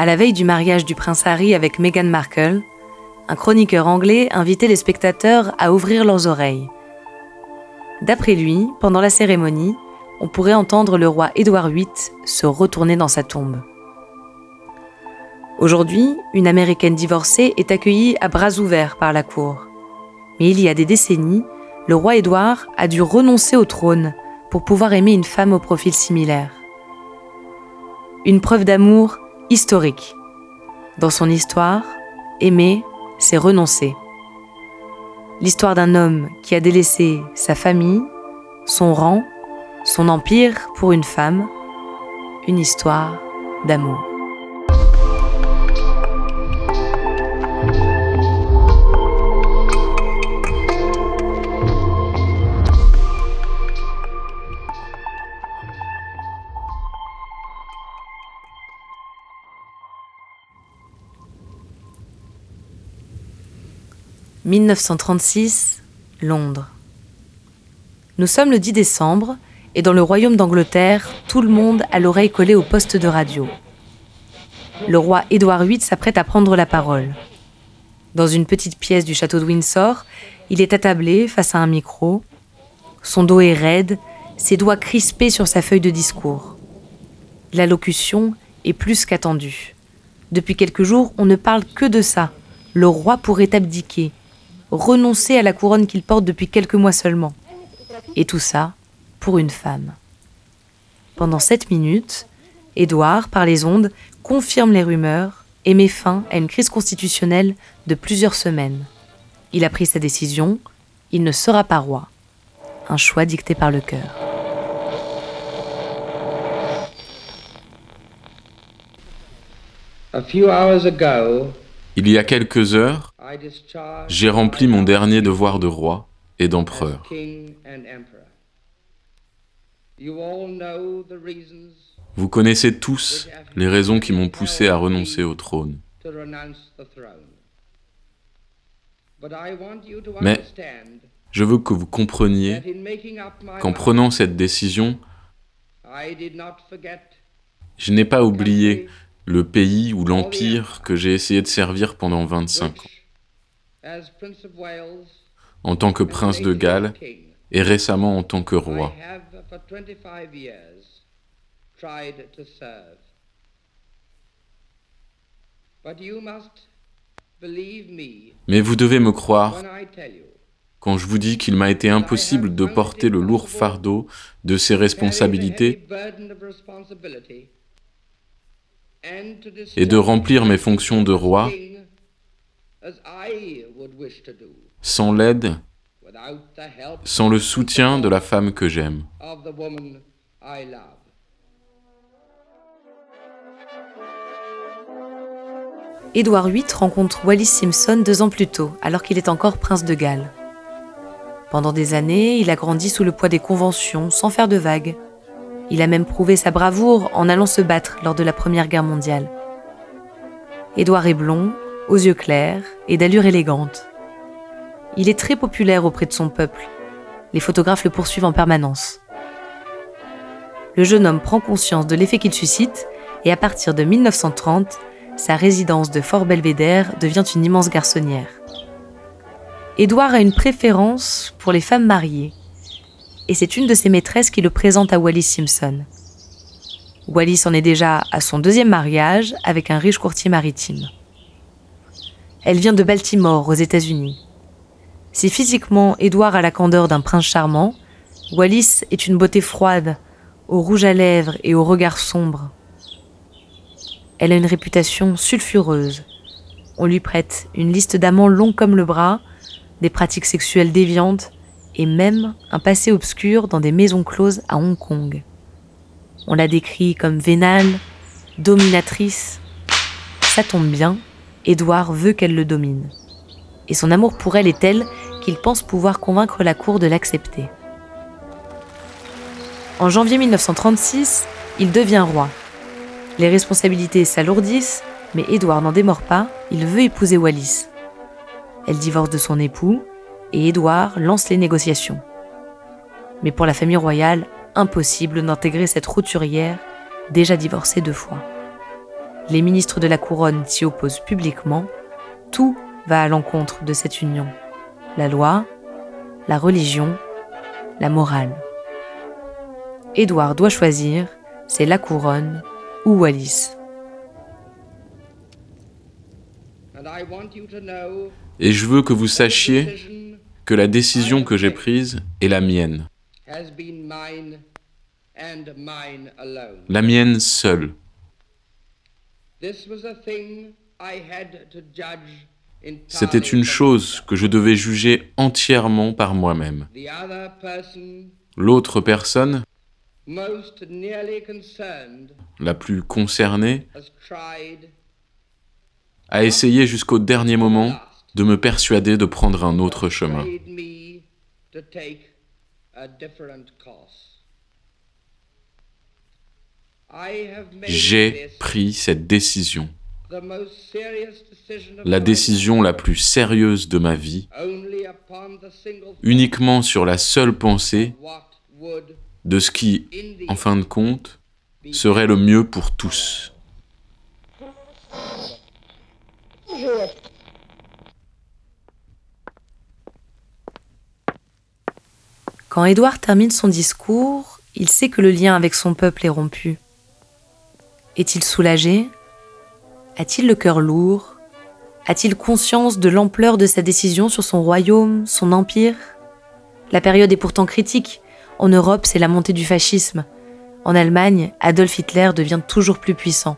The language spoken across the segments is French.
À la veille du mariage du prince Harry avec Meghan Markle, un chroniqueur anglais invitait les spectateurs à ouvrir leurs oreilles. D'après lui, pendant la cérémonie, on pourrait entendre le roi Édouard VIII se retourner dans sa tombe. Aujourd'hui, une Américaine divorcée est accueillie à bras ouverts par la cour. Mais il y a des décennies, le roi Édouard a dû renoncer au trône pour pouvoir aimer une femme au profil similaire. Une preuve d'amour historique. Dans son histoire, aimer, c'est renoncer. L'histoire d'un homme qui a délaissé sa famille, son rang, son empire pour une femme, une histoire d'amour. 1936, Londres. Nous sommes le 10 décembre et dans le royaume d'Angleterre, tout le monde a l'oreille collée au poste de radio. Le roi Édouard VIII s'apprête à prendre la parole. Dans une petite pièce du château de Windsor, il est attablé face à un micro. Son dos est raide, ses doigts crispés sur sa feuille de discours. L'allocution est plus qu'attendue. Depuis quelques jours, on ne parle que de ça. Le roi pourrait abdiquer, renoncer à la couronne qu'il porte depuis quelques mois seulement. Et tout ça pour une femme. Pendant sept minutes, Édouard, par les ondes, confirme les rumeurs et met fin à une crise constitutionnelle de plusieurs semaines. Il a pris sa décision, il ne sera pas roi. Un choix dicté par le cœur. Il y a quelques heures, j'ai rempli mon dernier devoir de roi et d'empereur. Vous connaissez tous les raisons qui m'ont poussé à renoncer au trône. Mais je veux que vous compreniez qu'en prenant cette décision, je n'ai pas oublié le pays ou l'empire que j'ai essayé de servir pendant 25 ans en tant que prince de Galles et récemment en tant que roi. Mais vous devez me croire quand je vous dis qu'il m'a été impossible de porter le lourd fardeau de ces responsabilités et de remplir mes fonctions de roi sans l'aide, sans le soutien de la femme que j'aime. Édouard VIII rencontre Wallis Simpson deux ans plus tôt, alors qu'il est encore prince de Galles. Pendant des années, il a grandi sous le poids des conventions, sans faire de vagues. Il a même prouvé sa bravoure en allant se battre lors de la Première Guerre mondiale. Édouard est blond, aux yeux clairs et d'allure élégante. Il est très populaire auprès de son peuple. Les photographes le poursuivent en permanence. Le jeune homme prend conscience de l'effet qu'il suscite et à partir de 1930, sa résidence de Fort Belvédère devient une immense garçonnière. Édouard a une préférence pour les femmes mariées. Et c'est une de ses maîtresses qui le présente à Wallis Simpson. Wallis en est déjà à son deuxième mariage avec un riche courtier maritime. Elle vient de Baltimore, aux États-Unis. Si physiquement Édouard a la candeur d'un prince charmant, Wallis est une beauté froide, au rouge à lèvres et au regard sombre. Elle a une réputation sulfureuse. On lui prête une liste d'amants longs comme le bras, des pratiques sexuelles déviantes et même un passé obscur dans des maisons closes à Hong Kong. On la décrit comme vénale, dominatrice. Ça tombe bien, Édouard veut qu'elle le domine. Et son amour pour elle est tel qu'il pense pouvoir convaincre la cour de l'accepter. En janvier 1936, il devient roi. Les responsabilités s'alourdissent, mais Édouard n'en démord pas, il veut épouser Wallis. Elle divorce de son époux, et Édouard lance les négociations. Mais pour la famille royale, impossible d'intégrer cette roturière, déjà divorcée deux fois. Les ministres de la couronne s'y opposent publiquement, tout va à l'encontre de cette union. La loi, la religion, la morale. Édouard doit choisir, c'est la couronne ou Wallis. Et je veux que vous sachiez que la décision que j'ai prise est la mienne. La mienne seule. C'était une chose que je devais juger entièrement par moi-même. L'autre personne la plus concernée, a essayé jusqu'au dernier moment de me persuader de prendre un autre chemin. J'ai pris cette décision, la décision la plus sérieuse de ma vie, uniquement sur la seule pensée de ce qui, en fin de compte, serait le mieux pour tous. Quand Édouard termine son discours, il sait que le lien avec son peuple est rompu. Est-il soulagé? A-t-il le cœur lourd? A-t-il conscience de l'ampleur de sa décision sur son royaume, son empire? La période est pourtant critique en Europe, c'est la montée du fascisme. En Allemagne, Adolf Hitler devient toujours plus puissant.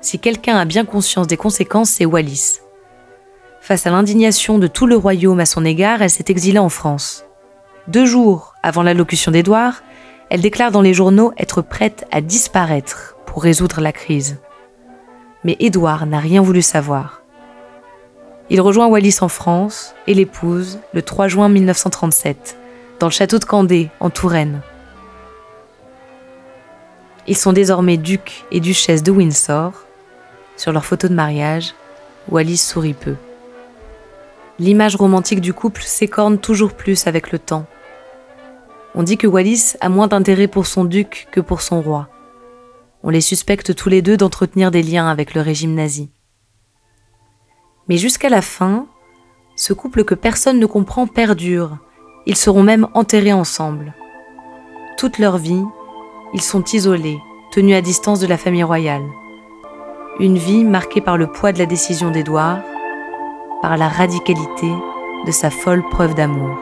Si quelqu'un a bien conscience des conséquences, c'est Wallis. Face à l'indignation de tout le royaume à son égard, elle s'est exilée en France. Deux jours avant l'allocution d'Édouard, elle déclare dans les journaux être prête à disparaître pour résoudre la crise. Mais Édouard n'a rien voulu savoir. Il rejoint Wallis en France et l'épouse le 3 juin 1937 dans le château de Candé, en Touraine. Ils sont désormais ducs et duchesses de Windsor. Sur leur photo de mariage, Wallis sourit peu. L'image romantique du couple s'écorne toujours plus avec le temps. On dit que Wallis a moins d'intérêt pour son duc que pour son roi. On les suspecte tous les deux d'entretenir des liens avec le régime nazi. Mais jusqu'à la fin, ce couple que personne ne comprend perdure ils seront même enterrés ensemble. Toute leur vie, ils sont isolés, tenus à distance de la famille royale. Une vie marquée par le poids de la décision d'Édouard, par la radicalité de sa folle preuve d'amour.